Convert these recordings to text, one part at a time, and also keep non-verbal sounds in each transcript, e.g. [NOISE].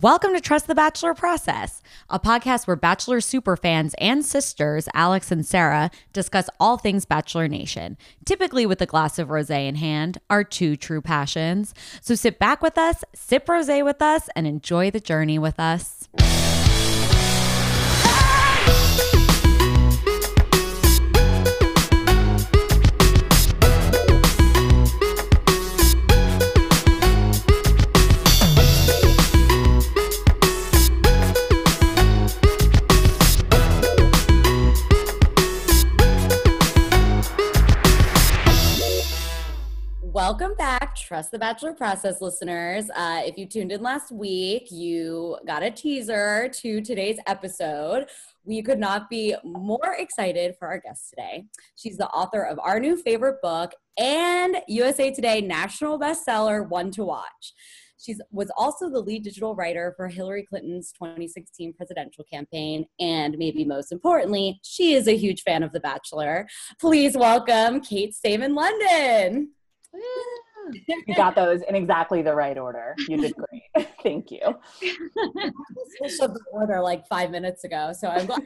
Welcome to Trust the Bachelor Process, a podcast where Bachelor superfans and sisters, Alex and Sarah, discuss all things Bachelor Nation, typically with a glass of rose in hand, our two true passions. So sit back with us, sip rose with us, and enjoy the journey with us. Trust the Bachelor Process listeners. Uh, if you tuned in last week, you got a teaser to today's episode. We could not be more excited for our guest today. She's the author of our new favorite book and USA Today national bestseller, One to Watch. She was also the lead digital writer for Hillary Clinton's 2016 presidential campaign. And maybe most importantly, she is a huge fan of The Bachelor. Please welcome Kate Stayman London [LAUGHS] you got those in exactly the right order. You did [LAUGHS] great. [LAUGHS] Thank you. Switched the order like five minutes ago, so I'm glad.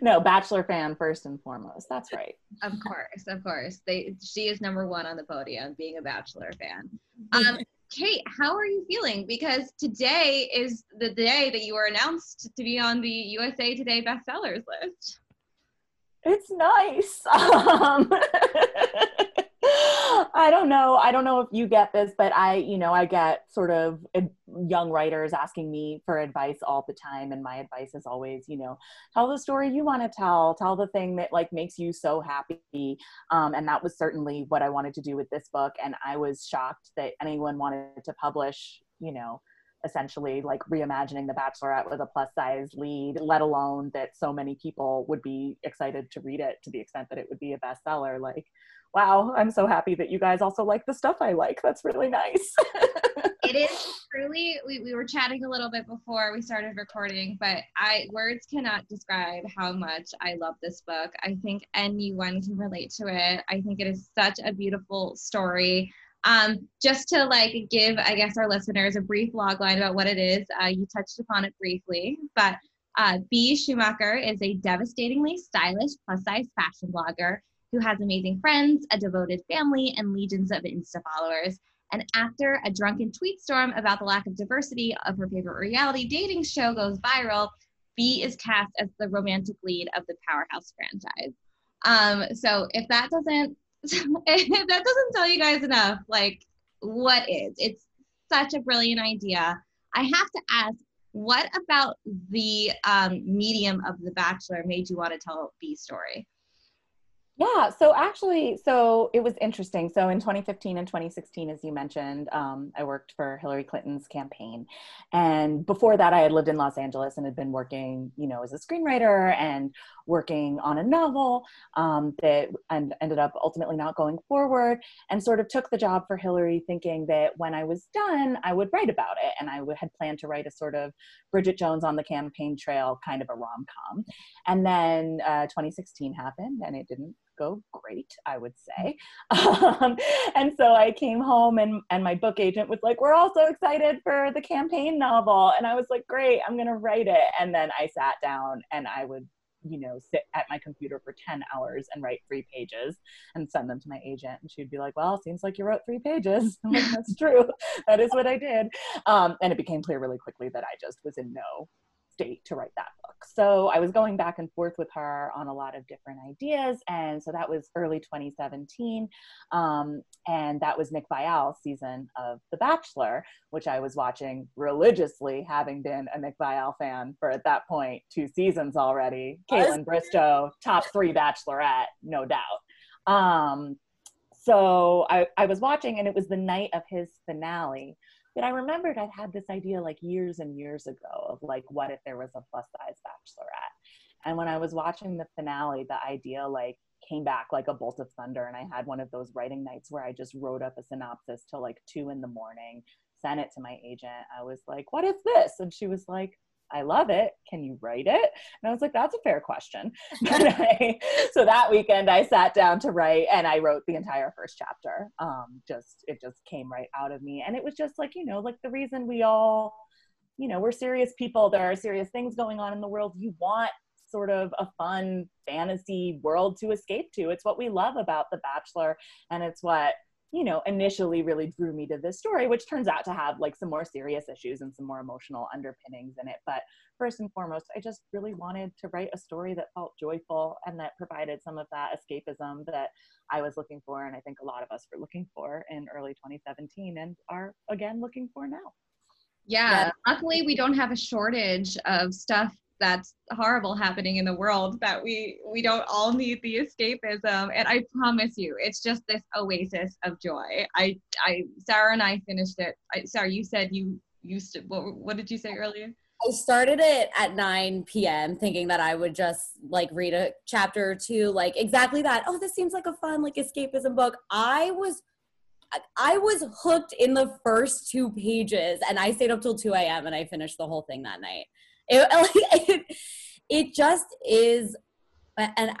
no, Bachelor fan first and foremost. That's right. Of course, of course. They she is number one on the podium, being a Bachelor fan. Um, Kate, how are you feeling? Because today is the day that you were announced to be on the USA Today bestsellers list. It's nice. Um, I don't know. I don't know if you get this, but I, you know, I get sort of young writers asking me for advice all the time. And my advice is always, you know, tell the story you want to tell, tell the thing that like makes you so happy. Um, and that was certainly what I wanted to do with this book. And I was shocked that anyone wanted to publish, you know, essentially like reimagining the bachelorette with a plus size lead let alone that so many people would be excited to read it to the extent that it would be a bestseller like wow, I'm so happy that you guys also like the stuff I like. That's really nice. [LAUGHS] it is truly, we, we were chatting a little bit before we started recording, but I words cannot describe how much I love this book. I think anyone can relate to it. I think it is such a beautiful story. Um, just to like give, I guess, our listeners a brief log line about what it is, uh, you touched upon it briefly, but uh, Bea Schumacher is a devastatingly stylish plus size fashion blogger who has amazing friends, a devoted family, and legions of Insta followers. And after a drunken tweet storm about the lack of diversity of her favorite reality dating show goes viral, Bea is cast as the romantic lead of the Powerhouse franchise. Um, so if that doesn't [LAUGHS] if that doesn't tell you guys enough, like what is? It's such a brilliant idea. I have to ask, what about the um, medium of The Bachelor made you want to tell Bea story? Yeah, so actually, so it was interesting. So in 2015 and 2016, as you mentioned, um, I worked for Hillary Clinton's campaign. And before that, I had lived in Los Angeles and had been working, you know, as a screenwriter and working on a novel um, that and ended up ultimately not going forward and sort of took the job for Hillary thinking that when I was done, I would write about it. And I had planned to write a sort of Bridget Jones on the campaign trail kind of a rom com. And then uh, 2016 happened and it didn't go great, I would say. Um, and so I came home and, and my book agent was like, We're all so excited for the campaign novel. And I was like, Great, I'm going to write it. And then I sat down and I would you know sit at my computer for 10 hours and write three pages and send them to my agent and she'd be like well seems like you wrote three pages [LAUGHS] like, that's true that is what i did um, and it became clear really quickly that i just was in no state to write that book. So I was going back and forth with her on a lot of different ideas. And so that was early 2017. Um, and that was Nick Viall's season of The Bachelor, which I was watching religiously, having been a Nick Viall fan for at that point two seasons already. Kaitlyn Bristowe, top three Bachelorette, no doubt. Um, so I, I was watching, and it was the night of his finale that I remembered I'd had this idea like years and years ago of like, what if there was a plus size bachelorette? And when I was watching the finale, the idea like came back like a bolt of thunder. And I had one of those writing nights where I just wrote up a synopsis till like two in the morning, sent it to my agent. I was like, what is this? And she was like, I love it. Can you write it? And I was like, that's a fair question. [LAUGHS] I, so that weekend I sat down to write and I wrote the entire first chapter. Um, just, it just came right out of me. And it was just like, you know, like the reason we all, you know, we're serious people. There are serious things going on in the world. You want sort of a fun fantasy world to escape to. It's what we love about The Bachelor. And it's what you know, initially really drew me to this story, which turns out to have like some more serious issues and some more emotional underpinnings in it. But first and foremost, I just really wanted to write a story that felt joyful and that provided some of that escapism that I was looking for. And I think a lot of us were looking for in early 2017 and are again looking for now. Yeah, yeah. luckily we don't have a shortage of stuff that's horrible happening in the world that we we don't all need the escapism and i promise you it's just this oasis of joy i i sarah and i finished it I, sarah you said you used to what, what did you say earlier I started it at 9 p.m. thinking that I would just like read a chapter or two, like exactly that. Oh, this seems like a fun like escapism book. I was I was hooked in the first two pages and I stayed up till 2 a.m. and I finished the whole thing that night. It, [LAUGHS] it, it just is and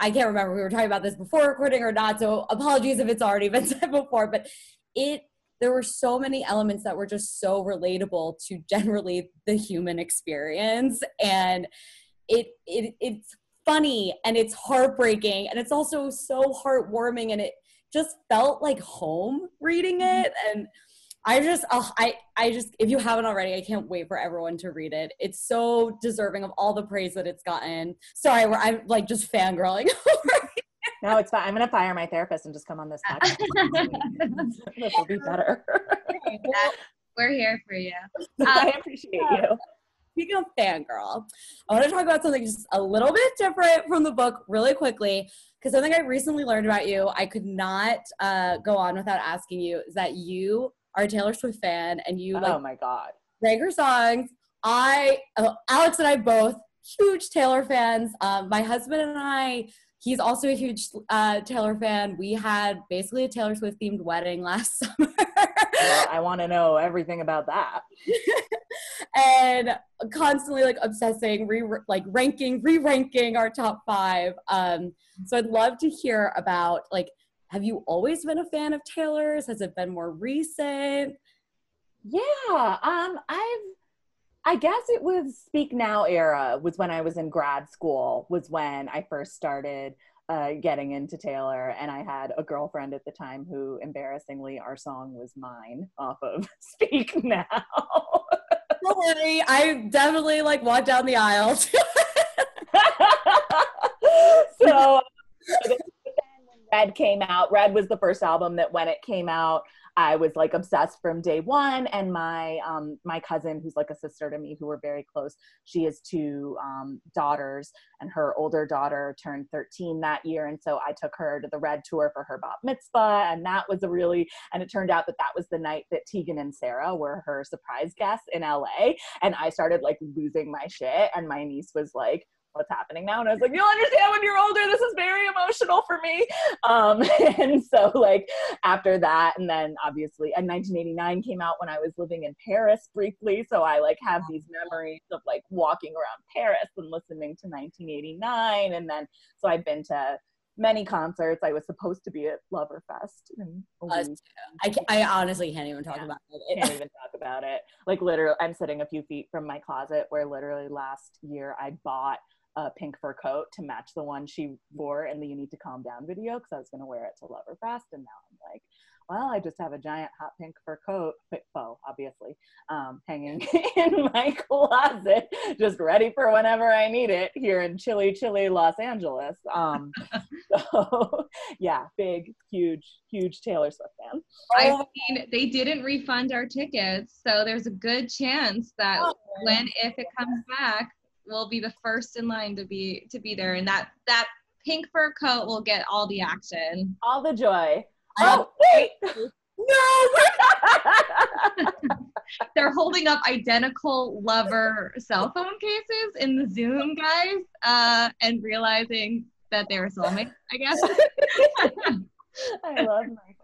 I can't remember we were talking about this before recording or not, so apologies if it's already been [LAUGHS] said before, but it there were so many elements that were just so relatable to generally the human experience and it it it's funny and it's heartbreaking and it's also so heartwarming and it just felt like home reading it mm-hmm. and I just, oh, I, I just, if you haven't already, I can't wait for everyone to read it. It's so deserving of all the praise that it's gotten. Sorry, I'm like just fangirling. [LAUGHS] no, it's fine. I'm gonna fire my therapist and just come on this [LAUGHS] podcast. this will be better. We're here for you. [LAUGHS] I appreciate you. Speaking of fangirl, I want to talk about something just a little bit different from the book really quickly because something I recently learned about you, I could not uh, go on without asking you, is that you are a Taylor Swift fan and you like oh my god rank her songs. I uh, Alex and I both huge Taylor fans. Um, my husband and I, he's also a huge uh, Taylor fan. We had basically a Taylor Swift themed wedding [LAUGHS] last summer. well, I want to know everything about that. [LAUGHS] and constantly like obsessing, re like ranking, re-ranking our top five. Um, so I'd love to hear about like have you always been a fan of Taylor's? Has it been more recent? Yeah, um, I've I guess it was Speak Now era was when I was in grad school, was when I first started uh, getting into Taylor. And I had a girlfriend at the time who, embarrassingly, our song was mine off of [LAUGHS] Speak Now. Don't worry, I definitely like walked down the aisle. [LAUGHS] so [LAUGHS] Red came out. Red was the first album that when it came out, I was like obsessed from day one. And my um, my cousin, who's like a sister to me, who we're very close, she has two um, daughters, and her older daughter turned 13 that year, and so I took her to the Red tour for her bat mitzvah, and that was a really. And it turned out that that was the night that Tegan and Sara were her surprise guests in LA, and I started like losing my shit, and my niece was like what's happening now and i was like you'll understand when you're older this is very emotional for me um, [LAUGHS] and so like after that and then obviously and 1989 came out when i was living in paris briefly so i like have these memories of like walking around paris and listening to 1989 and then so i've been to many concerts. I was supposed to be at Loverfest. I, I honestly can't even talk yeah. about it. Can't even talk about it. Like literally, I'm sitting a few feet from my closet where literally last year I bought a pink fur coat to match the one she wore in the You Need to Calm Down video because I was going to wear it to Loverfest. And now I'm like, well, I just have a giant hot pink fur coat, faux, obviously, um, hanging [LAUGHS] in my closet, just ready for whenever I need it here in chilly, chilly Los Angeles. Um, [LAUGHS] so, [LAUGHS] yeah, big, huge, huge Taylor Swift fan. I mean, they didn't refund our tickets, so there's a good chance that oh, when, if it comes back, will be the first in line to be to be there, and that that pink fur coat will get all the action, all the joy. Oh wait, [LAUGHS] no! [LAUGHS] They're holding up identical lover cell phone cases in the Zoom, guys, uh, and realizing that they're soulmates. I guess. [LAUGHS] I love my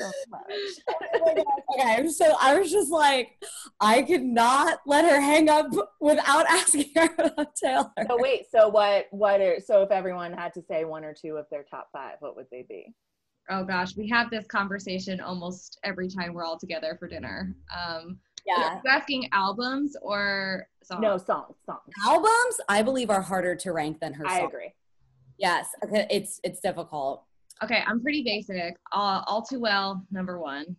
phone Kate so much. [LAUGHS] okay, so I was just like, I could not let her hang up without [LAUGHS] asking her about Taylor. So wait, so what? What are so if everyone had to say one or two of their top five, what would they be? Oh gosh, we have this conversation almost every time we're all together for dinner. Um, Yeah. Are you asking albums or songs? No songs, songs. Albums, I believe, are harder to rank than her I songs. agree. Yes, okay, it's it's difficult. Okay, I'm pretty basic. All, all too well, number one.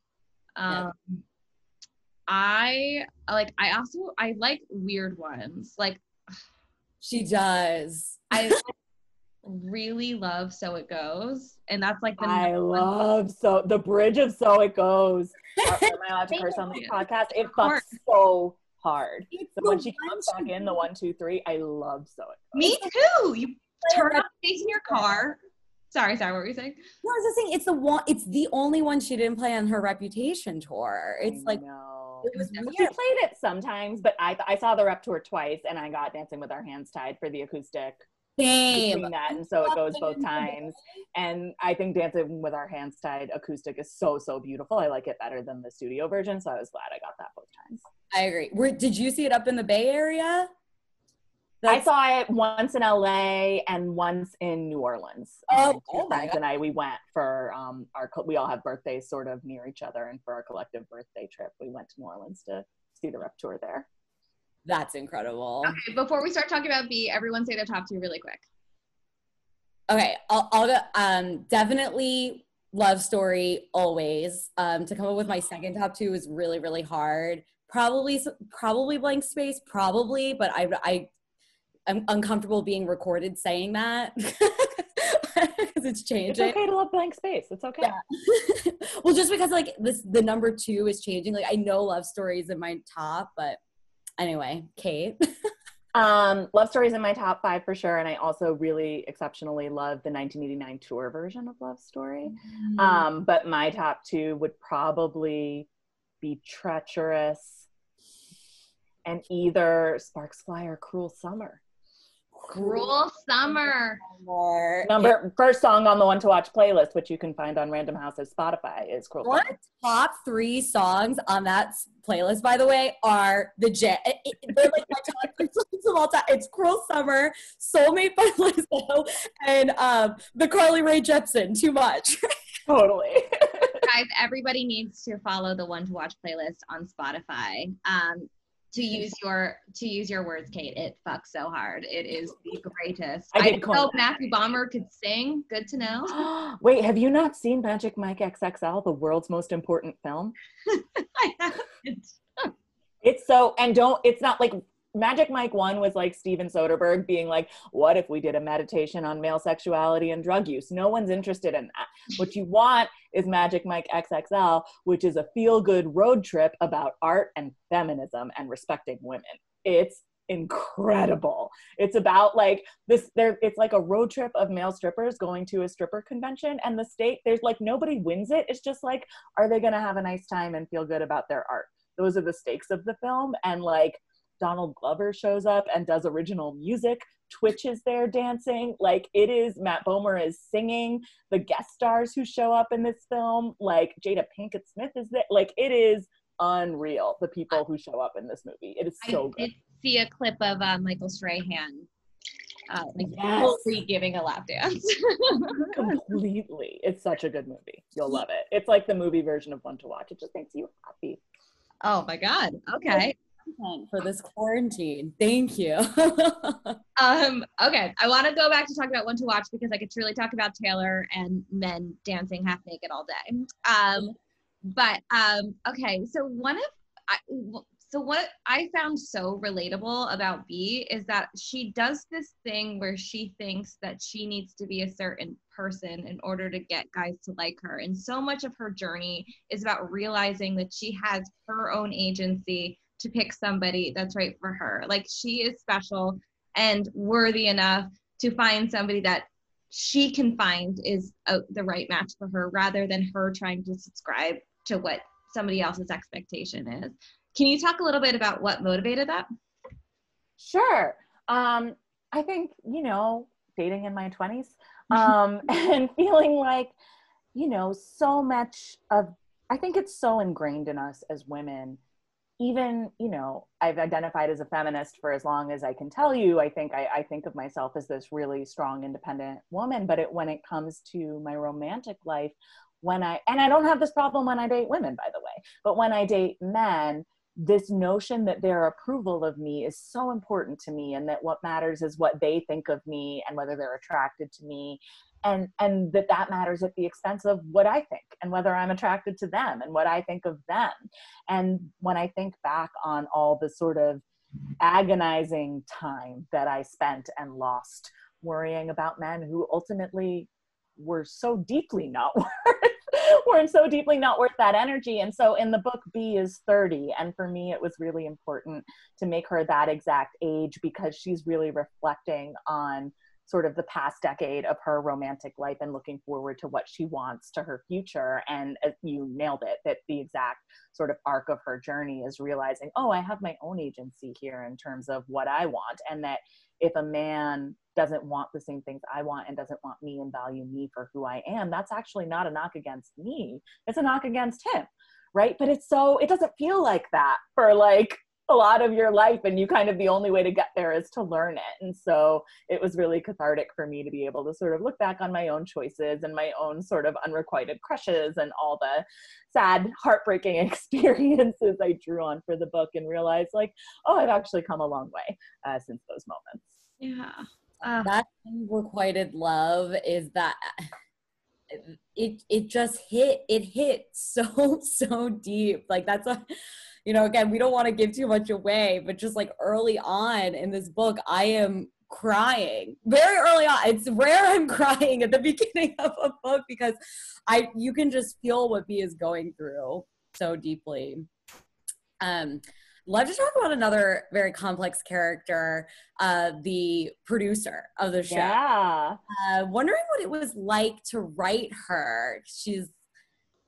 Yeah. Um, I like. I also I like weird ones. Like She does. I [LAUGHS] really love "So It Goes," and that's like the I number one- love so the bridge of so it goes. [LAUGHS] Am I allowed to curse on this podcast? It fucks so hard. So when she comes back in the one, two, three, I love so it goes. Me too. You turn the bass in your car. Sorry, sorry. What were you saying? No, I was just saying it's the one. It's the only one she didn't play on her Reputation tour. It's like no. it was She She played it sometimes, but I I saw the rep tour twice, and I got Dancing with Our Hands Tied for the acoustic Same. between that, and so it goes both times. And I think Dancing with Our Hands Tied acoustic is so so beautiful. I like it better than the studio version, so I was glad I got that both times. I agree. Where, did you see it up in the Bay Area? I saw it once in LA and once in New Orleans. Oh, Um, two oh my friends God. and I we went for um our co- we all have birthdays sort of near each other, and for our collective birthday trip, we went to New Orleans to see the rep tour there. That's incredible. Okay, before we start talking about Bea, everyone say their top two really quick. Okay, I'll, I'll go. Um, definitely love story always. Um, to come up with my second top two is really really hard. Probably s- probably blank space probably, but I I I'm uncomfortable being recorded saying that [LAUGHS] because it's changing. It's okay to love blank space. It's okay. Yeah. [LAUGHS] well, just because like this, the number two is changing. Like I know love stories in my top, but anyway, Kate. [LAUGHS] Um, Love Story's in my top five for sure, and I also really exceptionally love the 1989 tour version of Love Story. Mm-hmm. Um, but my top two would probably be Treacherous and either Sparks Fly or Cruel Summer. Cruel Summer. More. Number first song on the one to watch playlist, which you can find on Random House's Spotify, is Cruel What Summer. top three songs on that playlist, by the way, are the jam. it- it- They're like my top three [LAUGHS] songs of all time. It's "Cruel Summer," "Soulmate" by Lizzo, and um, the Carly Rae Jepsen. Too much. [LAUGHS] Totally. [LAUGHS] Guys, everybody needs to follow the one to watch playlist on Spotify. Um, to use your to use your words, Kate, it fucks so hard. It is the greatest. I I, did know. Matthew Bomer could sing. Good to know. [GASPS] Wait, have you not seen Magic Mike XXL, the world's most important film? [LAUGHS] I haven't. It's so, and don't, it's not like Magic Mike 1 was like Steven Soderbergh being like, what if we did a meditation on male sexuality and drug use? No one's interested in that. What you want is Magic Mike XXL, which is a feel good road trip about art and feminism and respecting women. It's incredible. It's about like this there it's like a road trip of male strippers going to a stripper convention and the state there's like nobody wins it. It's just like are they going to have a nice time and feel good about their art? Those are the stakes of the film and like Donald Glover shows up and does original music. Twitch is there dancing. Like it is, Matt Bomer is singing. The guest stars who show up in this film, like Jada Pinkett Smith is there. Like it is unreal, the people who show up in this movie. It is so I good. did see a clip of uh, Michael Strahan, uh, like Yes. giving a lap dance. [LAUGHS] [LAUGHS] Completely. It's such a good movie. You'll love it. It's like the movie version of One to Watch. It just makes you happy. oh my god. Okay. For this quarantine. Thank you. [LAUGHS] Um, okay, I want to go back to talk about one to watch because I could truly talk about Taylor and men dancing half naked all day. Um, but um, okay, so one of I, so what I found so relatable about Bea is that she does this thing where she thinks that she needs to be a certain person in order to get guys to like her, and so much of her journey is about realizing that she has her own agency to pick somebody that's right for her. Like she is special and worthy enough to find somebody that she can find is a, the right match for her rather than her trying to subscribe to what somebody else's expectation is. Can you talk a little bit about what motivated that? Sure. Um, I think, you know, dating in my 20s um, [LAUGHS] and feeling like you know, so much of, I think it's so ingrained in us as women. Even, you know, I've identified as a feminist for as long as I can tell you. I think I, I think of myself as this really strong, independent woman. But it, when it comes to my romantic life, when I, and I don't have this problem when I date women, by the way, but when I date men, this notion that their approval of me is so important to me and that what matters is what they think of me and whether they're attracted to me and and that that matters at the expense of what i think and whether i'm attracted to them and what i think of them and when i think back on all the sort of agonizing time that i spent and lost worrying about men who ultimately were so deeply not [LAUGHS] worth weren't so deeply not worth that energy. And so in the book, Bea is 30. And for me, it was really important to make her that exact age because she's really reflecting on sort of the past decade of her romantic life and looking forward to what she wants to her future. And uh, you nailed it that the exact sort of arc of her journey is realizing, oh, I have my own agency here in terms of what I want. And that if a man doesn't want the same things I want and doesn't want me and value me for who I am, that's actually not a knock against me. It's a knock against him. Right. But it's so, it doesn't feel like that for like a lot of your life and you kind of the only way to get there is to learn it. And so it was really cathartic for me to be able to sort of look back on my own choices and my own sort of unrequited crushes and all the sad heartbreaking [LAUGHS] experiences i drew on for the book and realized like oh i've actually come a long way uh, since those moments. Yeah. Uh. that unrequited love is that it it just hit it hit so [LAUGHS] so deep. Like that's a you know, again, we don't want to give too much away, but just like early on in this book, I am crying very early on. It's rare I'm [LAUGHS] crying at the beginning [LAUGHS] of a book because I you can just feel what B is going through so deeply. Um love to talk about another very complex character, uh, the producer of the show. Yeah. Uh, wondering what it was like to write her. She's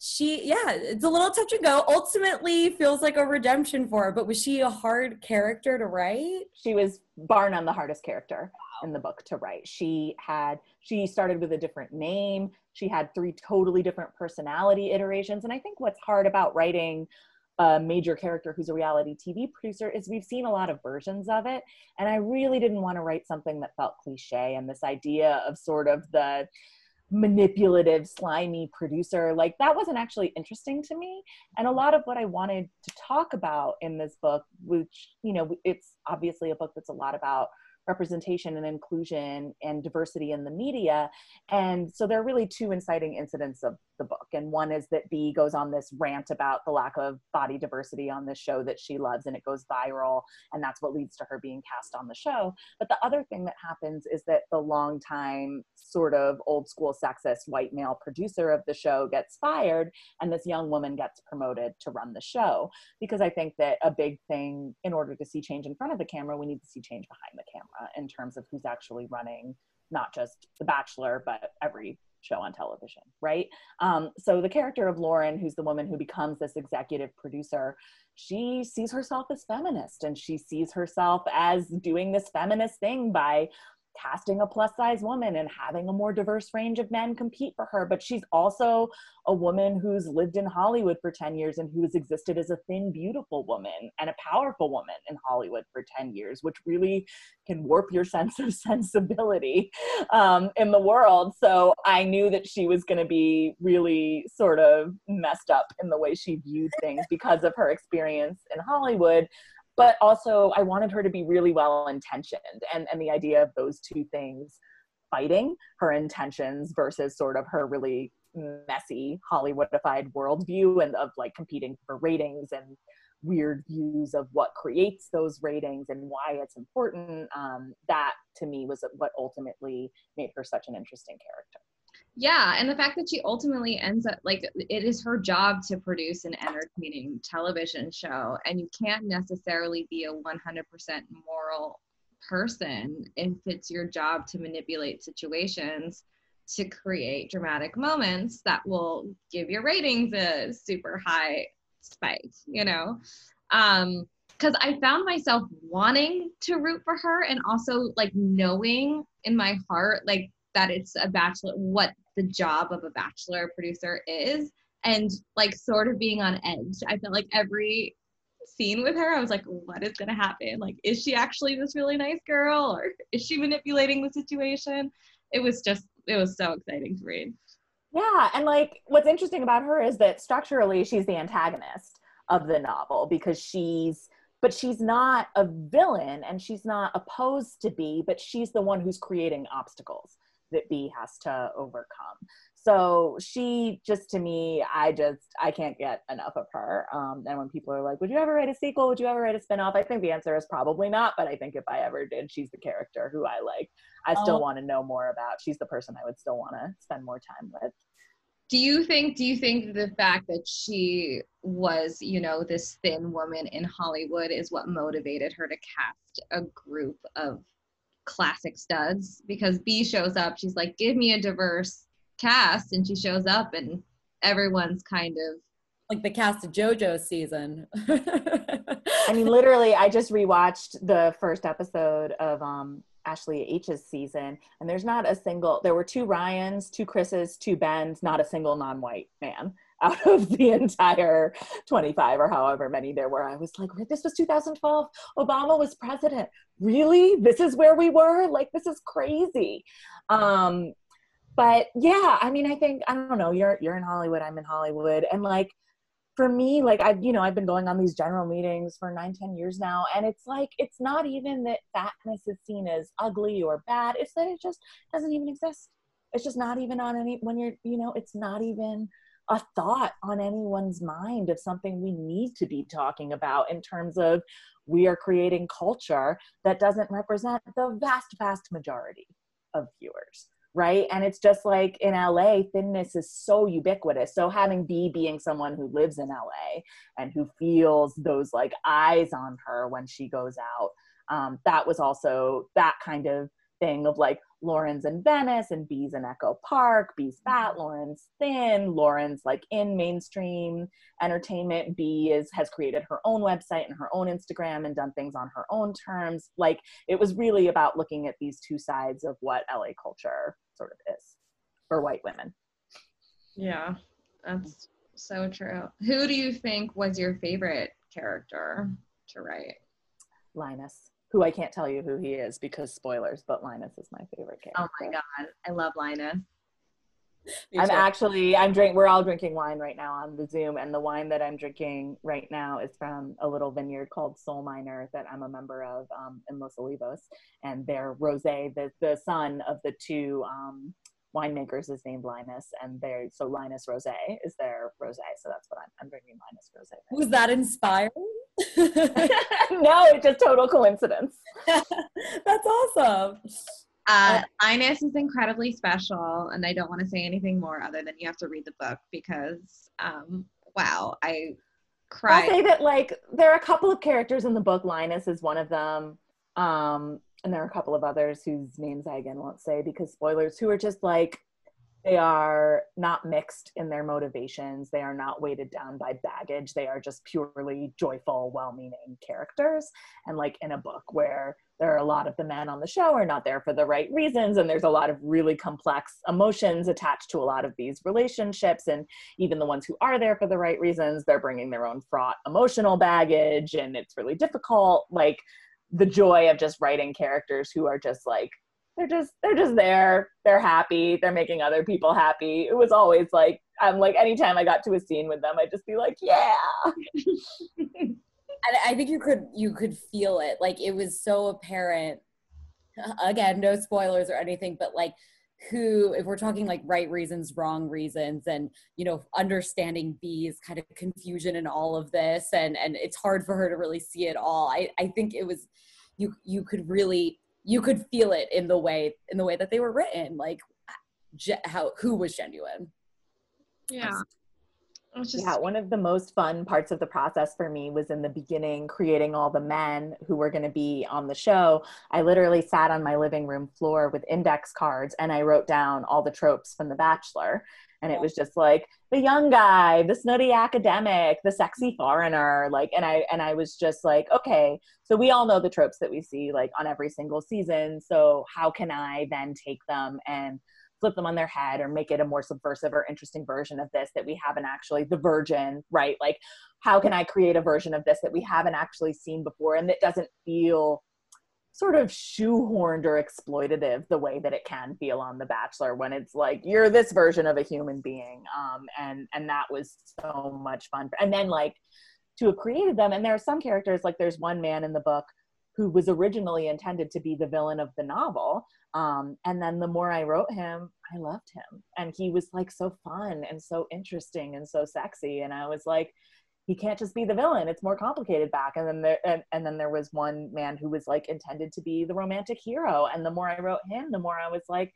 she yeah it's a little touch and go. Ultimately feels like a redemption for her but was she a hard character to write? She was bar none the hardest character wow. in the book to write. She had she started with a different name. She had three totally different personality iterations. And i think what's hard about writing a major character who's a reality TV producer is we've seen a lot of versions of it. And I really didn't want to write something that felt cliche and this idea of sort of the manipulative, slimy producer. Like that wasn't actually interesting to me. And a lot of what I wanted to talk about in this book, which, you know, it's obviously a book that's a lot about representation and inclusion and diversity in the media. And so there are really two inciting incidents of the book. And one is that Bea goes on this rant about the lack of body diversity on this show that she loves, and it goes viral. And that's what leads to her being cast on the show. But the other thing that happens is that the longtime sort of old school sexist white male producer of the show gets fired, and this young woman gets promoted to run the show. Because I think that a big thing in order to see change in front of the camera, we need to see change behind the camera in terms of who's actually running not just The Bachelor, but every show on television, right? Um, so the character of Lauren, who's the woman who becomes this executive producer, she sees herself as feminist and she sees herself as doing this feminist thing by casting a plus size woman and having a more diverse range of men compete for her. But she's also a woman who's lived in Hollywood for 10 years and who has existed as a thin, beautiful woman and a powerful woman in Hollywood for 10 years, which really can warp your [LAUGHS] sense of sensibility um, in the world. So I knew that she was going to be really sort of messed up in the way she viewed things because of her experience in Hollywood but also I wanted her to be really well intentioned and and the idea of those two things fighting her intentions versus sort of her really messy Hollywoodified worldview and of like competing for ratings and weird views of what creates those ratings and why it's important. Um, that to me was what ultimately made her such an interesting character yeah and the fact that she ultimately ends up like it is her job to produce an entertaining television show and you can't necessarily be a 100% moral person if it's your job to manipulate situations to create dramatic moments that will give your ratings a super high spike you know? Um because I found myself wanting to root for her and also like knowing in my heart like that it's a bachelor what the job of a bachelor producer is and like sort of being on edge. I felt like every scene with her, I was like, what is going to happen? Like, is she actually this really nice girl or is she manipulating the situation? It was just, it was so exciting to read. Yeah. And like, what's interesting about her is that structurally, she's the antagonist of the novel because she's, but she's not a villain and she's not opposed to be, but she's the one who's creating obstacles that Bea has to overcome. So she just to me i just i can't get enough of her. Um, and when people are like would you ever write a sequel? Would you ever write a spin-off? I think the answer is probably not but i think if i ever did she's the character who i like. I still oh. want to know more about she's the person i would still want to spend more time with. Do you think do you think the fact that she was you know this thin woman in hollywood is what motivated her to cast a group of classic studs because Bea shows up she's like give me a diverse cast and she shows up and everyone's kind of like the cast of JoJo season. I mean, literally, I just rewatched the first episode of um, Ashley H's season, and there's not a single. There were two Ryans, two Chris's, two Bens, not a single non-white man [LAUGHS] out of the entire 25 or however many there were. I was like, this was 2012. Obama was president. Really? This is where we were? Like, this is crazy. Um, but yeah i mean i think i don't know you're you're in hollywood i'm in hollywood and like for me like i've you know i've been going on these general meetings for nine ten years now and it's like it's not even that fatness is seen as ugly or bad it's that it just doesn't even exist it's just not even on any when you're you know it's not even a thought on anyone's mind of something we need to be talking about in terms of we are creating culture that doesn't represent the vast vast majority of viewers right? And it's just like in LA, thinness is so ubiquitous. So having Bea being someone who lives in LA and who feels those like eyes on her when she goes out, um, that was also that kind of thing of like Lauren's in Venice and Bea's in Echo Park, Bea's fat, mm-hmm. Lauren's thin, Lauren's like in mainstream entertainment. Bea is has created her own website and her own Instagram and done things on her own terms. Like it was really about looking at these two sides of what LA culture sort of is for white women. Yeah, that's so true. Who do you think was your favorite character to write? Linus who I can't tell you who he is because spoilers, but Linus is my favorite character. Oh my god, I love Linus. I'm actually I'm drink we're all drinking wine right now on the Zoom and the wine that I'm drinking right now is from a little vineyard called Solminer that I'm a member of um, in Los Olivos and their rosé the the son of the two um, winemakers is named Linus, and they're so Linus Rose is their rose. So that's what I'm, I'm drinking Linus Rose. Was that inspiring? [LAUGHS] [LAUGHS] no, it's just total coincidence. [LAUGHS] that's awesome. Uh, Linus is incredibly special, and I don't want to say anything more other than you have to read the book because, um, wow, I cried. I'll say that like there are a couple of characters in the book. Linus is one of them. Um, and there are a couple of others whose names I again won't say because spoilers, who are just like they are not mixed in their motivations. They are not weighted down by baggage. They are just purely joyful, well meaning characters. And like in a book where there are a lot of the men on the show are not there for the right reasons, and there's a lot of really complex emotions attached to a lot of these relationships. And even the ones who are there for the right reasons, they're bringing their own fraught emotional baggage, and it's really difficult. Like, the joy of just writing characters who are just like they're just they're just there. They're happy. They're making other people happy. It was always like i'm like anytime i got to a scene with them i'd just be like yeah! And i think you could you could feel it. Like it was so apparent again no spoilers or anything but like who if we're talking like right reasons wrong reasons and you know understanding Bea's kind of confusion in all of this and and it's hard for her to really see it all. I i think it was you you could really you could feel it in the way in the way that they were written like how who was genuine. Yeah just... Yeah, one of the most fun parts of the process for me was in the beginning, creating all the men who were going to be on the show. I literally sat on my living room floor with index cards and I wrote down all the tropes from The Bachelor. And it was just like the young guy, the snooty academic, the sexy foreigner, like, and I and I was just like, okay, so we all know the tropes that we see like on every single season. So how can I then take them and flip them on their head or make it a more subversive or interesting version of this that we haven't actually the virgin right? Like how can i create a version of this that we haven't actually seen before and that doesn't feel sort of shoehorned or exploitative the way that it can feel on the bachelor when it's like you're this version of a human being um, and and that was so much fun. And then like to have created them and there are some characters like there's one man in the book who was originally intended to be the villain of the novel um, and then the more i wrote him i loved him. And he was like so fun and so interesting and so sexy and i was like he can't just be the villain it's more complicated back. And then there and, and then there was one man who was like intended to be the romantic hero and the more i wrote him the more i was like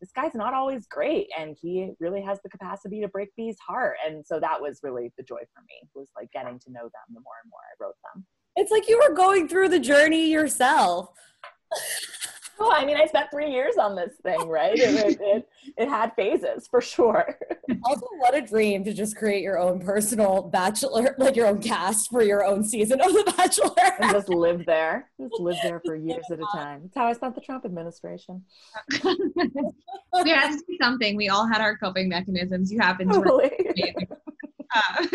this guy's not always great and he really has the capacity to break Bea's heart. And so that was really the joy for me was like getting to know them the more and more i wrote them it's like you were going through the journey yourself [LAUGHS] well, I mean, I spent three years on this thing, right? It, it, it, had phases for sure. [LAUGHS] Also, what a dream to just create your own personal bachelor, like your own cast for your own season of The Bachelor. and just live there. Just live there for [LAUGHS] years at a time. That's how I spent the Trump administration. we had to do something. We all had our coping mechanisms. You happened to. Totally. Uh,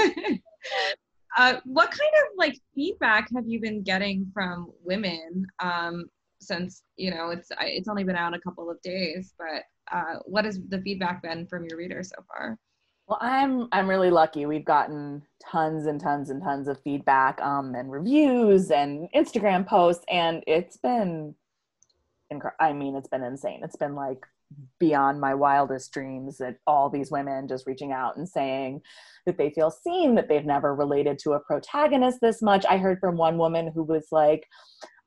uh, what kind of like feedback have you been getting from women um, since you know it's it's only been out a couple of days but uh, what has the feedback been from your readers so far? Well i'm i'm really lucky. We've gotten tons and tons and tons of feedback um, and reviews and instagram posts and it's been inc- i mean it's been insane. It's been like beyond my wildest dreams that all these women just reaching out and saying that they feel seen that they've never related to a protagonist this much i heard from one woman who was like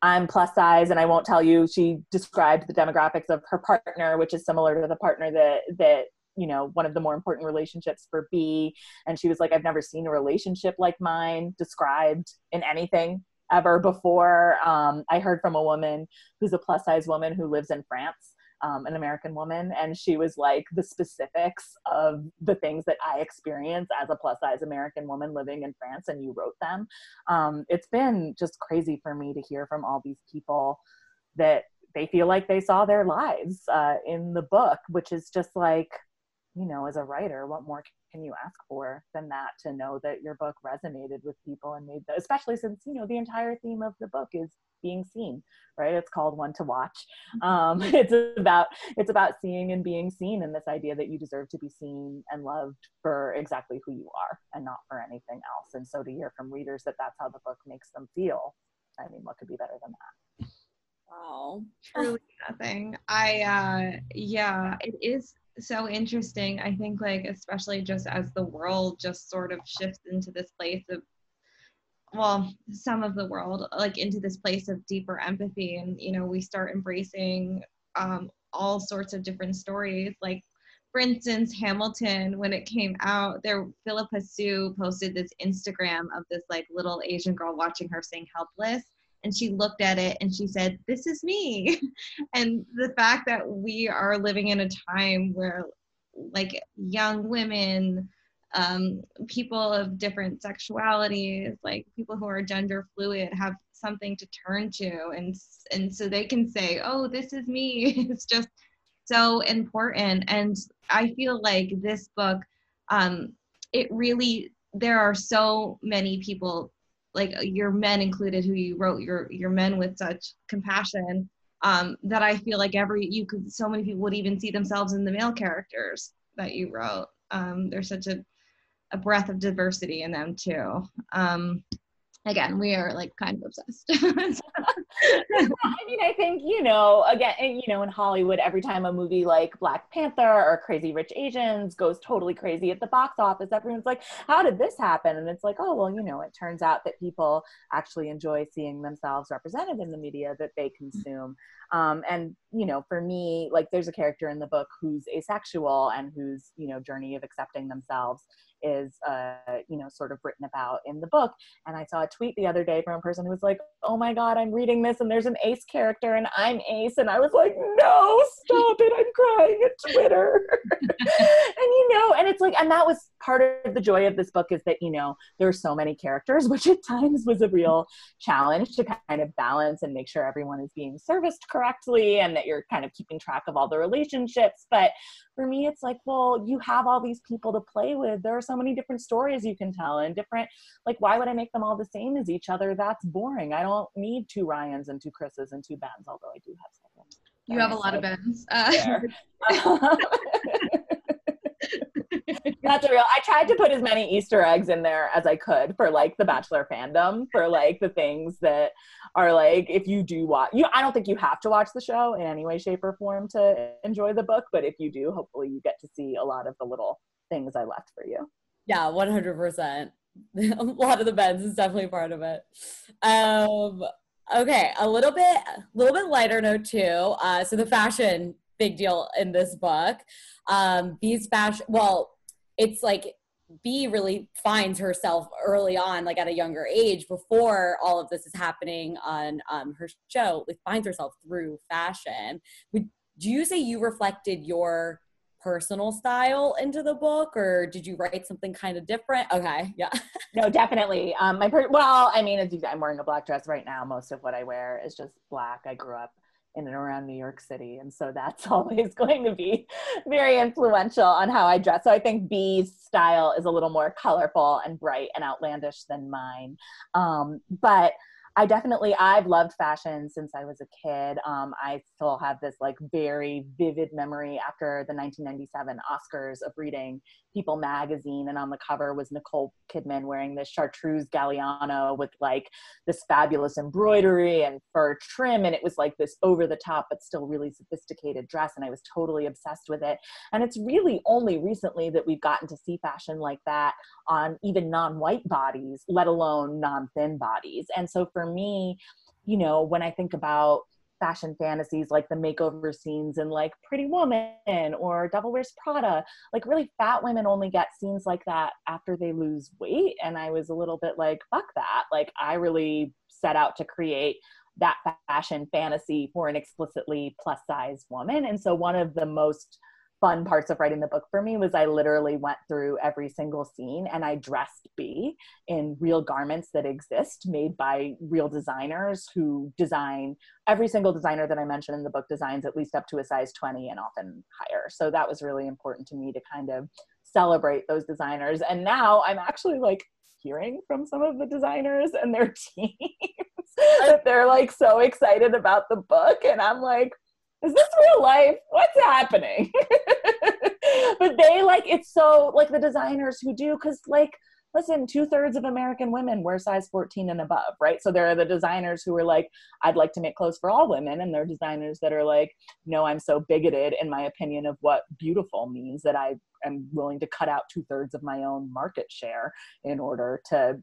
I'm plus size and I won't tell you. She described the demographics of her partner, which is similar to the partner that that you know one of the more important relationships for Bea And she was like, I've never seen a relationship like mine described in anything ever before. Um, I heard from a woman who's a plus size woman who lives in France um, an American woman, and she was like the specifics of the things that I experience as a plus size American woman living in France, and you wrote them. Um, it's been just crazy for me to hear from all these people that they feel like they saw their lives uh, in the book, which is just like, you know, as a writer, what more can you ask for than that to know that your book resonated with people and made the, especially since you know the entire theme of the book is being seen right? It's called one to watch. Mm-hmm. um, [LAUGHS] it's about it's about seeing and being seen and this idea that you deserve to be seen and loved for exactly who you are and not for anything else. And so to hear from readers that that's how the book makes them feel i mean what could be better than that? Wow truly nothing. I uh yeah it is so interesting. I think like especially just as the world just sort of shifts into this place of well some of the world like into this place of deeper empathy. And you know we start embracing um, all sorts of different stories. Like for instance hamilton when it came out there phillipa soo posted this instagram of this like little asian girl watching her sing helpless and she looked at it and she said this is me. [LAUGHS] And the fact that we are living in a time where like young women um, people of different sexualities, like people who are gender fluid, have something to turn to, and and so they can say, "Oh, this is me." [LAUGHS] it's just so important, and I feel like this book, um, it really there are so many people, like your men included, who you wrote your your men with such compassion. Um, that I feel like every you could so many people would even see themselves in the male characters that you wrote. Um, there's such a a breath of diversity in them too. Um, again, we are like kind of obsessed. [LAUGHS] [LAUGHS] I mean, I think, you know, again, you know, in Hollywood, every time a movie like Black Panther or Crazy Rich Asians goes totally crazy at the box office, everyone's like, how did this happen? And it's like, oh, well, you know, it turns out that people actually enjoy seeing themselves represented in the media that they mm. consume. Um, and, you know, for me, like there's a character in the book who's asexual and whose, you know, journey of accepting themselves is uh, you know sort of written about in the book. And i saw a tweet the other day from a person who was like oh my god i'm reading this and there's an ace character and i'm ace. And i was like no stop it. I'm crying at twitter. [LAUGHS] And you know and it's like and that was part of the joy of this book is that you know there are so many characters [LAUGHS] which at times was a real challenge to kind of balance and make sure everyone is being serviced correctly and that you're kind of keeping track of all the relationships. But for me it's like well you have all these people to play with. There are so many different stories you can tell and different like why would i make them all the same as each other? That's boring. I don't need two ryans and two chris's and two bens although i do have several you have a lot of bens. Uh, [LAUGHS] That's real. I tried to put as many Easter eggs in there as I could for like the Bachelor fandom, for like the things that are like if you do watch you I don't think you have to watch the show in any way, shape, or form to enjoy the book, but if you do, hopefully you get to see a lot of the little things I left for you. Yeah, one hundred percent. [LAUGHS] A lot of the beds is definitely part of it. Um okay, a little bit a little bit lighter note too. Uh so the fashion big deal in this book. Um these fashion well it's like Bea really finds herself early on, like at a younger age, before all of this is happening on um, her show, like finds herself through fashion. Would do you say you reflected your personal style into the book, or did you write something kind of different? Okay, yeah. [LAUGHS] no, definitely. Um, my per- well, I mean, I'm wearing a black dress right now. Most of what I wear is just black. I grew up in and around New York City. And so that's [LAUGHS] always going to be very influential on how I dress. So I think Bea's style is a little more colorful and bright and outlandish than mine. Um, but I definitely I've loved fashion since I was a kid. Um, I still have this like very vivid memory after the 1997 Oscars of reading People magazine, and on the cover was Nicole Kidman wearing this chartreuse Galliano with like this fabulous embroidery and fur trim, and it was like this over the top but still really sophisticated dress, and I was totally obsessed with it. And it's really only recently that we've gotten to see fashion like that on even non-white bodies, let alone non-thin bodies. And so for me, you know, when I think about fashion fantasies like the makeover scenes in like Pretty Woman or Devil Wears Prada. Like really fat women only get scenes like that after they lose weight. And I was a little bit like, fuck that. Like I really set out to create that fashion fantasy for an explicitly plus size woman. And so one of the most fun parts of writing the book for me was I literally went through every single scene and I dressed Bea in real garments that exist made by real designers who design every single designer that I mentioned in the book designs at least up to a size 20 and often higher. So that was really important to me to kind of celebrate those designers. And now I'm actually like hearing from some of the designers and their [LAUGHS] teams that they're like so excited about the book and I'm like is this real life? What's happening? [LAUGHS] but they like it's so like the designers who do because like listen, two thirds of American women wear size 14 and above, right? So there are the designers who are like, I'd like to make clothes for all women. And there are designers that are like, no, I'm so bigoted in my opinion of what beautiful means that I am willing to cut out two thirds of my own market share in order to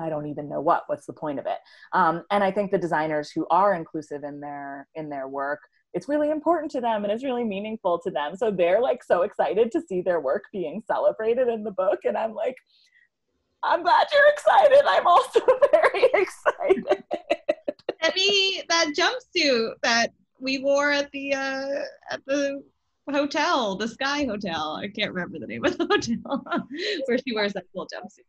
I don't even know what. What's the point of it? Um, and I think the designers who are inclusive in their in their work it's really important to them and it's really meaningful to them. So they're like so excited to see their work being celebrated in the book. And I'm like, I'm glad you're excited. I'm also [LAUGHS] very excited. me that jumpsuit that we wore at the uh, at the hotel, the Sky Hotel. I can't remember the name of the [LAUGHS] hotel where she wears that cool jumpsuit.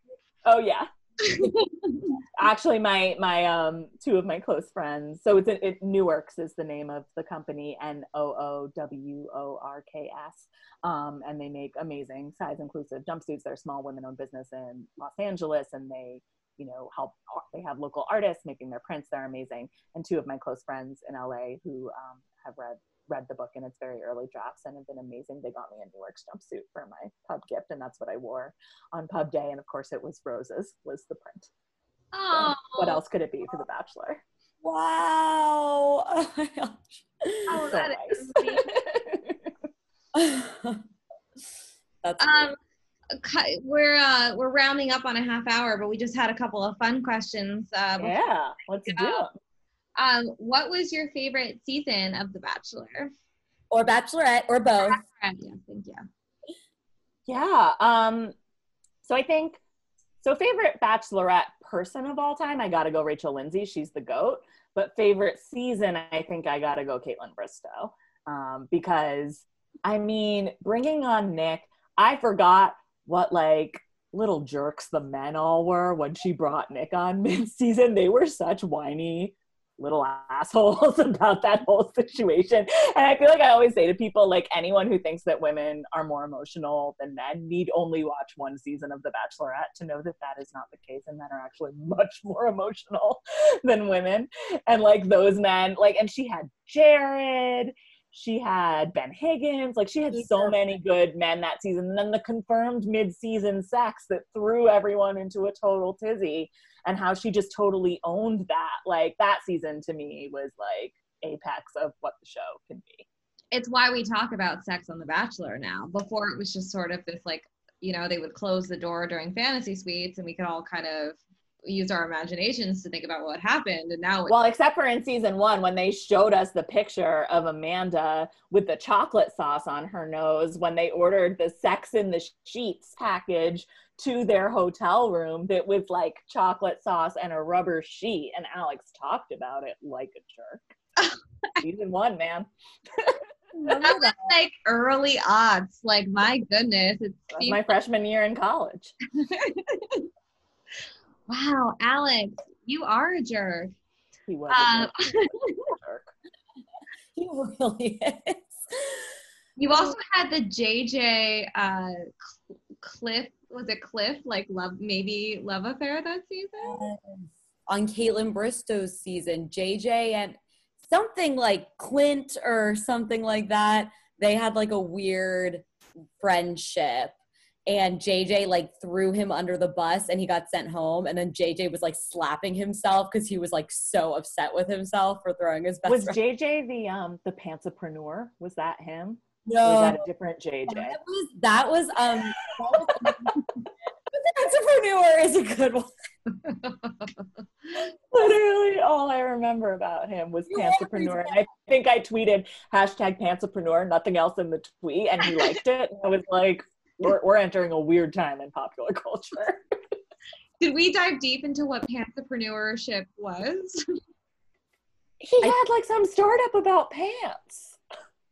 Oh yeah, [LAUGHS] actually my my um two of my close friends so it's it Nooworks is the name of the company N O O W O R K S um and they make amazing size inclusive jumpsuits. They're a small women owned business in Los Angeles and they you know help they have local artists making their prints. They're amazing. And two of my close friends in LA who um, have read read the book in its very early drafts and have been amazing. They got me a Nooworks jumpsuit for my pub gift, and that's what I wore on pub day. And of course, it was roses was the print. Oh, so what else could it be for the Bachelor? Wow! [LAUGHS] Oh my gosh! Oh, so that nice. [LAUGHS] that's um. We're uh, we're rounding up on a half hour, but we just had a couple of fun questions. Uh, yeah, let's do it. Um, what was your favorite season of The Bachelor? Or Bachelorette, or both? Yeah, thank you. Yeah. Um, So I think so favorite bachelorette person of all time, I gotta go Rachel Lindsay. She's the goat. But favorite season, I think I gotta go Kaitlyn Bristowe um, because I mean, bringing on Nick, I forgot what like little jerks the men all were when she brought Nick on [LAUGHS] mid season. They were such whiny little assholes [LAUGHS] about that whole situation. And I feel like I always say to people, like anyone who thinks that women are more emotional than men need only watch one season of The Bachelorette to know that that is not the case, and men are actually [LAUGHS] much more emotional [LAUGHS] than women. And like those men, like, and she had Jared. She had Ben Higgins, like she had so many good men that season. And then the confirmed mid-season sex that threw everyone into a total tizzy and how she just totally owned that. Like that season to me was like apex of what the show can be. It's why we talk about sex on The Bachelor now. Before it was just sort of this like, you know, they would close the door during fantasy suites and we could all kind of use our imaginations to think about what happened and now well except for in season one when they showed us the picture of amanda with the chocolate sauce on her nose when they ordered the sex in the sheets package to their hotel room that was like chocolate sauce and a rubber sheet. And Alex talked about it like a jerk. [LAUGHS] Season one, man. that was like early odds. Like my goodness, it's my freshman year in college. [LAUGHS] wow, Alex, you are a jerk. He was um, a jerk. [LAUGHS] he really is. You also had the JJ uh, Cliff was it Cliff like love maybe love affair that season? Yes. On Kaitlyn Bristowe's season, JJ and something like Clint or something like that. They had like a weird friendship and JJ like threw him under the bus and he got sent home and then JJ was like slapping himself because he was like so upset with himself for throwing his best Was friend. JJ the um the pantsapreneur? Was that him? No, or was that a different JJ? That was that was um. [LAUGHS] entrepreneur is a good one. [LAUGHS] Literally, all I remember about him was pantsapreneur. And I think I tweeted hashtag pantsapreneur, nothing else in the tweet, and he liked it. And I was like, we're, we're entering a weird time in popular culture. [LAUGHS] Did we dive deep into what pantsapreneurship was? He had like some startup about pants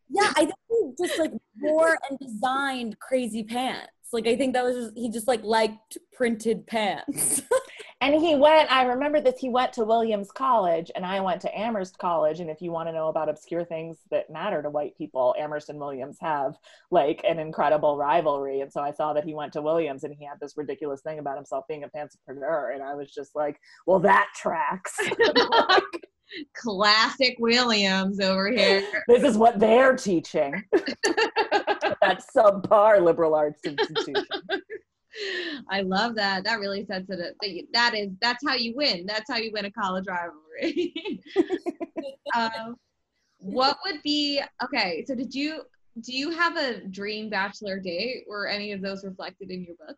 yeah, I think he just like wore and designed crazy pants. Like I think that was just, he just like liked printed pants. [LAUGHS] and he went. I remember this. He went to Williams College, and I went to Amherst College. And if you want to know about obscure things that matter to white people, Amherst and Williams have like an incredible rivalry. And so I saw that he went to Williams, and he had this ridiculous thing about himself being a pantsapreneur, and I was just like, well, that tracks. [LAUGHS] [LAUGHS] classic Williams over here. [LAUGHS] This is what they're teaching. [LAUGHS] that subpar liberal arts institution. I love that. That really sets it. up. That is. That's how you win. That's how you win a college rivalry. [LAUGHS] um, what would be okay? So, did you do you have a dream bachelor date? Were any of those reflected in your book?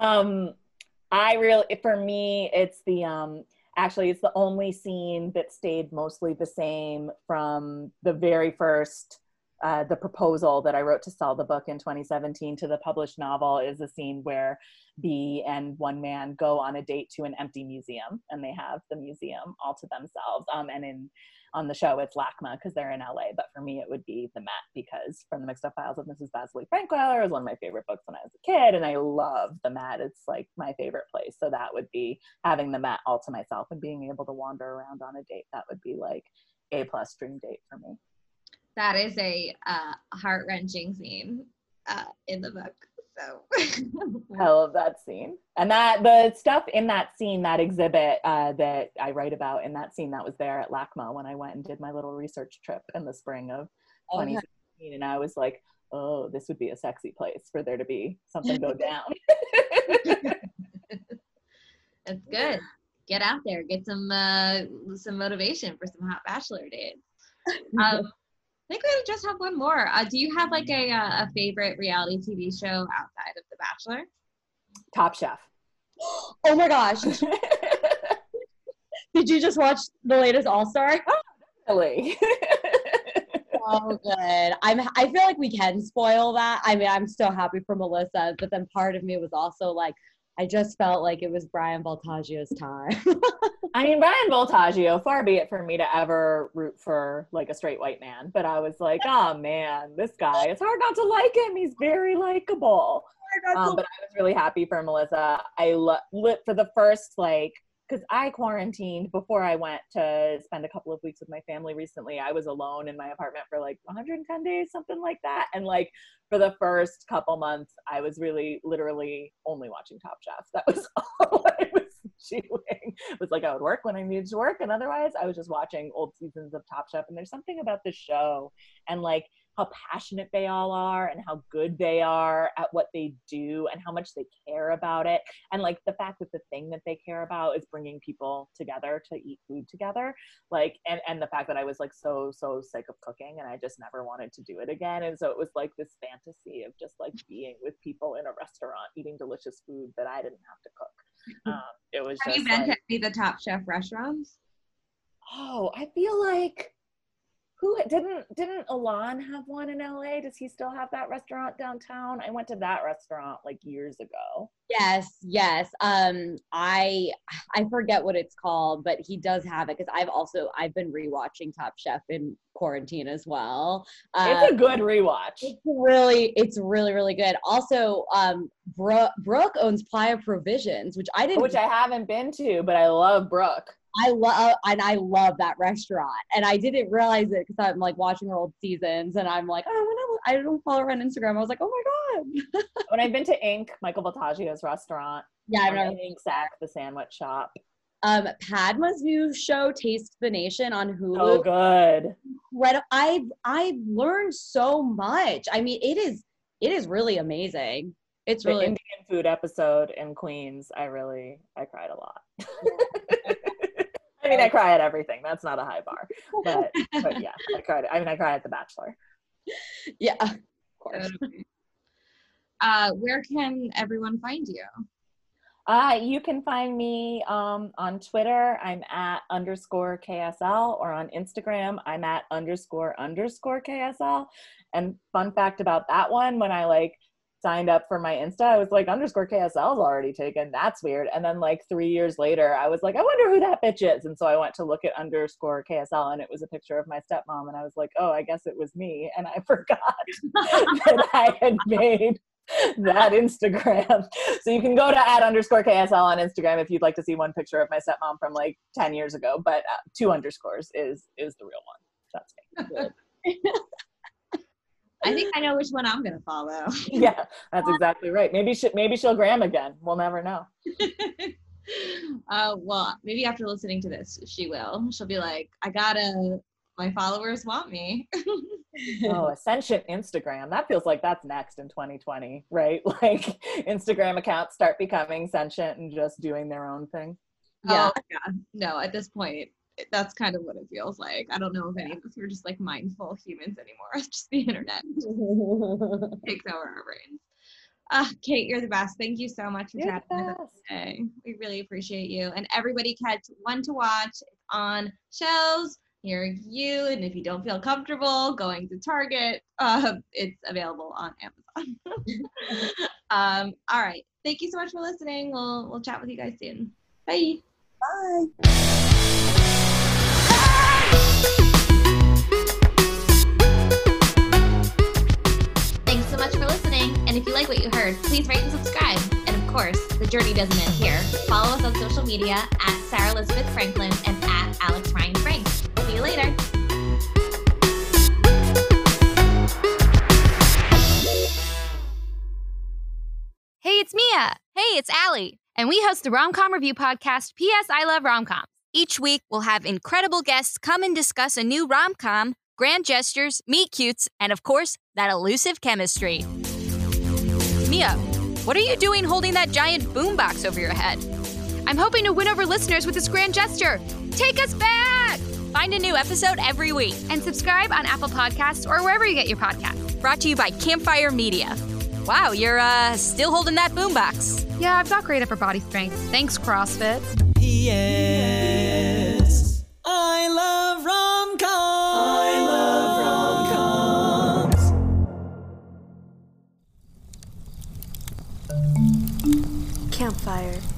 Um, I really, for me, it's the um actually it's the only scene that stayed mostly the same from the very first uh, the proposal that I wrote to sell the book in 2017 to the published novel is a scene where Bea and one man go on a date to an empty museum and they have the museum all to themselves. Um, and in on the show it's LACMA because they're in LA, but for me it would be the Met because from the Mixed Up Files of Mrs. Vasily Frankweiler is one of my favorite books when I was a kid, and I love the Met. It's like my favorite place. So that would be having the Met all to myself and being able to wander around on a date. That would be like a plus dream date for me. That is a uh, heart wrenching scene uh, in the book. So [LAUGHS] I love that scene. And that the stuff in that scene, that exhibit uh, that I write about in that scene that was there at LACMA when I went and did my little research trip in the spring of 2016. Okay. And I was like, oh, this would be a sexy place for there to be something go [LAUGHS] down. [LAUGHS] That's good. Get out there, get some uh, some motivation for some hot bachelor dates. Um, I think we just have one more. Uh, do you have like a, uh, a favorite reality TV show outside of The Bachelor? Top Chef. [GASPS] oh my gosh. [LAUGHS] Did you just watch the latest All Star? Oh, really? [LAUGHS] so good. I'm. I feel like we can spoil that. I mean, I'm so happy for Melissa, but then part of me was also like, I just felt like it was Bryan Voltaggio's time. [LAUGHS] I mean, Brian Voltaggio, far be it for me to ever root for like a straight white man, but I was like, oh man, this guy, it's hard not to like him. He's very likable. Um, but I was really happy for Melissa. I lo- lit for the first like because I quarantined before I went to spend a couple of weeks with my family recently. I was alone in my apartment for like 110 days, something like that. And like for the first couple months, I was really literally only watching Top Chef. That was [LAUGHS] all I was doing. It was like I would work when I needed to work, and otherwise I was just watching old seasons of Top Chef. And there's something about the show and like how passionate they all are and how good they are at what they do and how much they care about it. And like the fact that the thing that they care about is bringing people together to eat food together. Like and and the fact that I was like so so sick of cooking and I just never wanted to do it again. And so it was like this fantasy of just like being with people in a restaurant eating delicious food that I didn't have to cook. [LAUGHS] Um, it was have you been like, to any of the top chef restaurants? Oh I feel like who didn't didn't Ilan have one in LA? Does he still have that restaurant downtown? I went to that restaurant like years ago. Yes, yes. Um, I I forget what it's called, but he does have it because I've also I've been rewatching Top Chef in quarantine as well. It's a Uh, good rewatch. it's really it's really really good. Also, um, Brooke, Brooke owns Playa Provisions, which I didn't Which I haven't been to, but I love Brooke. I love and I love that restaurant. And I didn't realize it because I'm like watching her old seasons and I'm like, oh, I I don't follow her on Instagram. I was like, oh my god. [LAUGHS] When I've been to Ink, Michael Voltaggio's restaurant, yeah, I've never. Sack, the sandwich shop. Um, Padma's new show, Taste the Nation, on Hulu. Oh, good. Right, I I learned so much. I mean, it is it is really amazing. It's The really Indian food episode in Queens, I really I cried a lot. [LAUGHS] I mean, I cry at everything. That's not a high bar, but [LAUGHS] but yeah, I cried. I mean, I cried at The Bachelor. yeah, of course. uh, where can everyone find you Uh, you can find me um, on Twitter. I'm at underscore KSL, or on Instagram, I'm at underscore underscore KSL. And fun fact about that one, when I like signed up for my Insta, I was like, underscore KSL is already taken. That's weird. And then like three years later, I was like, I wonder who that bitch is. And so I went to look at underscore KSL, and it was a picture of my stepmom. And I was like, oh, I guess it was me. And I [LAUGHS] forgot that I had [LAUGHS] made that Instagram. So you can go to at underscore KSL on Instagram if you'd like to see one picture of my stepmom from like 10 years ago, but uh, two underscores is is the real one. That's me. [LAUGHS] i think i know which one i'm gonna follow [LAUGHS] yeah, that's exactly right. Maybe she maybe she'll gram again. We'll never know. [LAUGHS] uh, well, maybe after listening to this, she will. She'll be like, I gotta, my followers want me. [LAUGHS] Oh, Ascension Instagram. That feels like that's next in 2020, right? Like Instagram accounts start becoming sentient and just doing their own thing. Yeah. Oh, yeah. No, at this point, it- that's kind of what it feels like. I don't know if any of us are just like mindful humans anymore. It's just the internet [LAUGHS] takes over our brains. Uh, Kate, you're the best. Thank you so much for You're chatting with us today. We really appreciate you. And everybody catch one to watch on shelves near you. And if you don't feel comfortable going to Target, uh, it's available on Amazon. [LAUGHS] um, all right. Thank you so much for listening. We'll we'll chat with you guys soon. Bye. Bye. Much for listening. And if you like what you heard, please rate and subscribe. And of course, the journey doesn't end here. Follow us on social media at Sarah Elizabeth Franklin and at Alex Ryan Frank. See you later. Hey, it's Mia. Hey, it's Allie. And we host the Romcom Review podcast, P.S. I Love Romcoms. Each week, we'll have incredible guests come and discuss a new rom com, grand gestures, meet cutes, and of course, that elusive chemistry. Mia, what are you doing holding that giant boombox over your head? I'm hoping to win over listeners with this grand gesture. Take us back! Find a new episode every week and subscribe on Apple Podcasts or wherever you get your podcasts. Brought to you by Campfire Media. Wow, you're uh still holding that boombox. Yeah, I've got great upper body strength. Thanks, CrossFit. Yes, I love rom coms. I love rom coms. Campfire.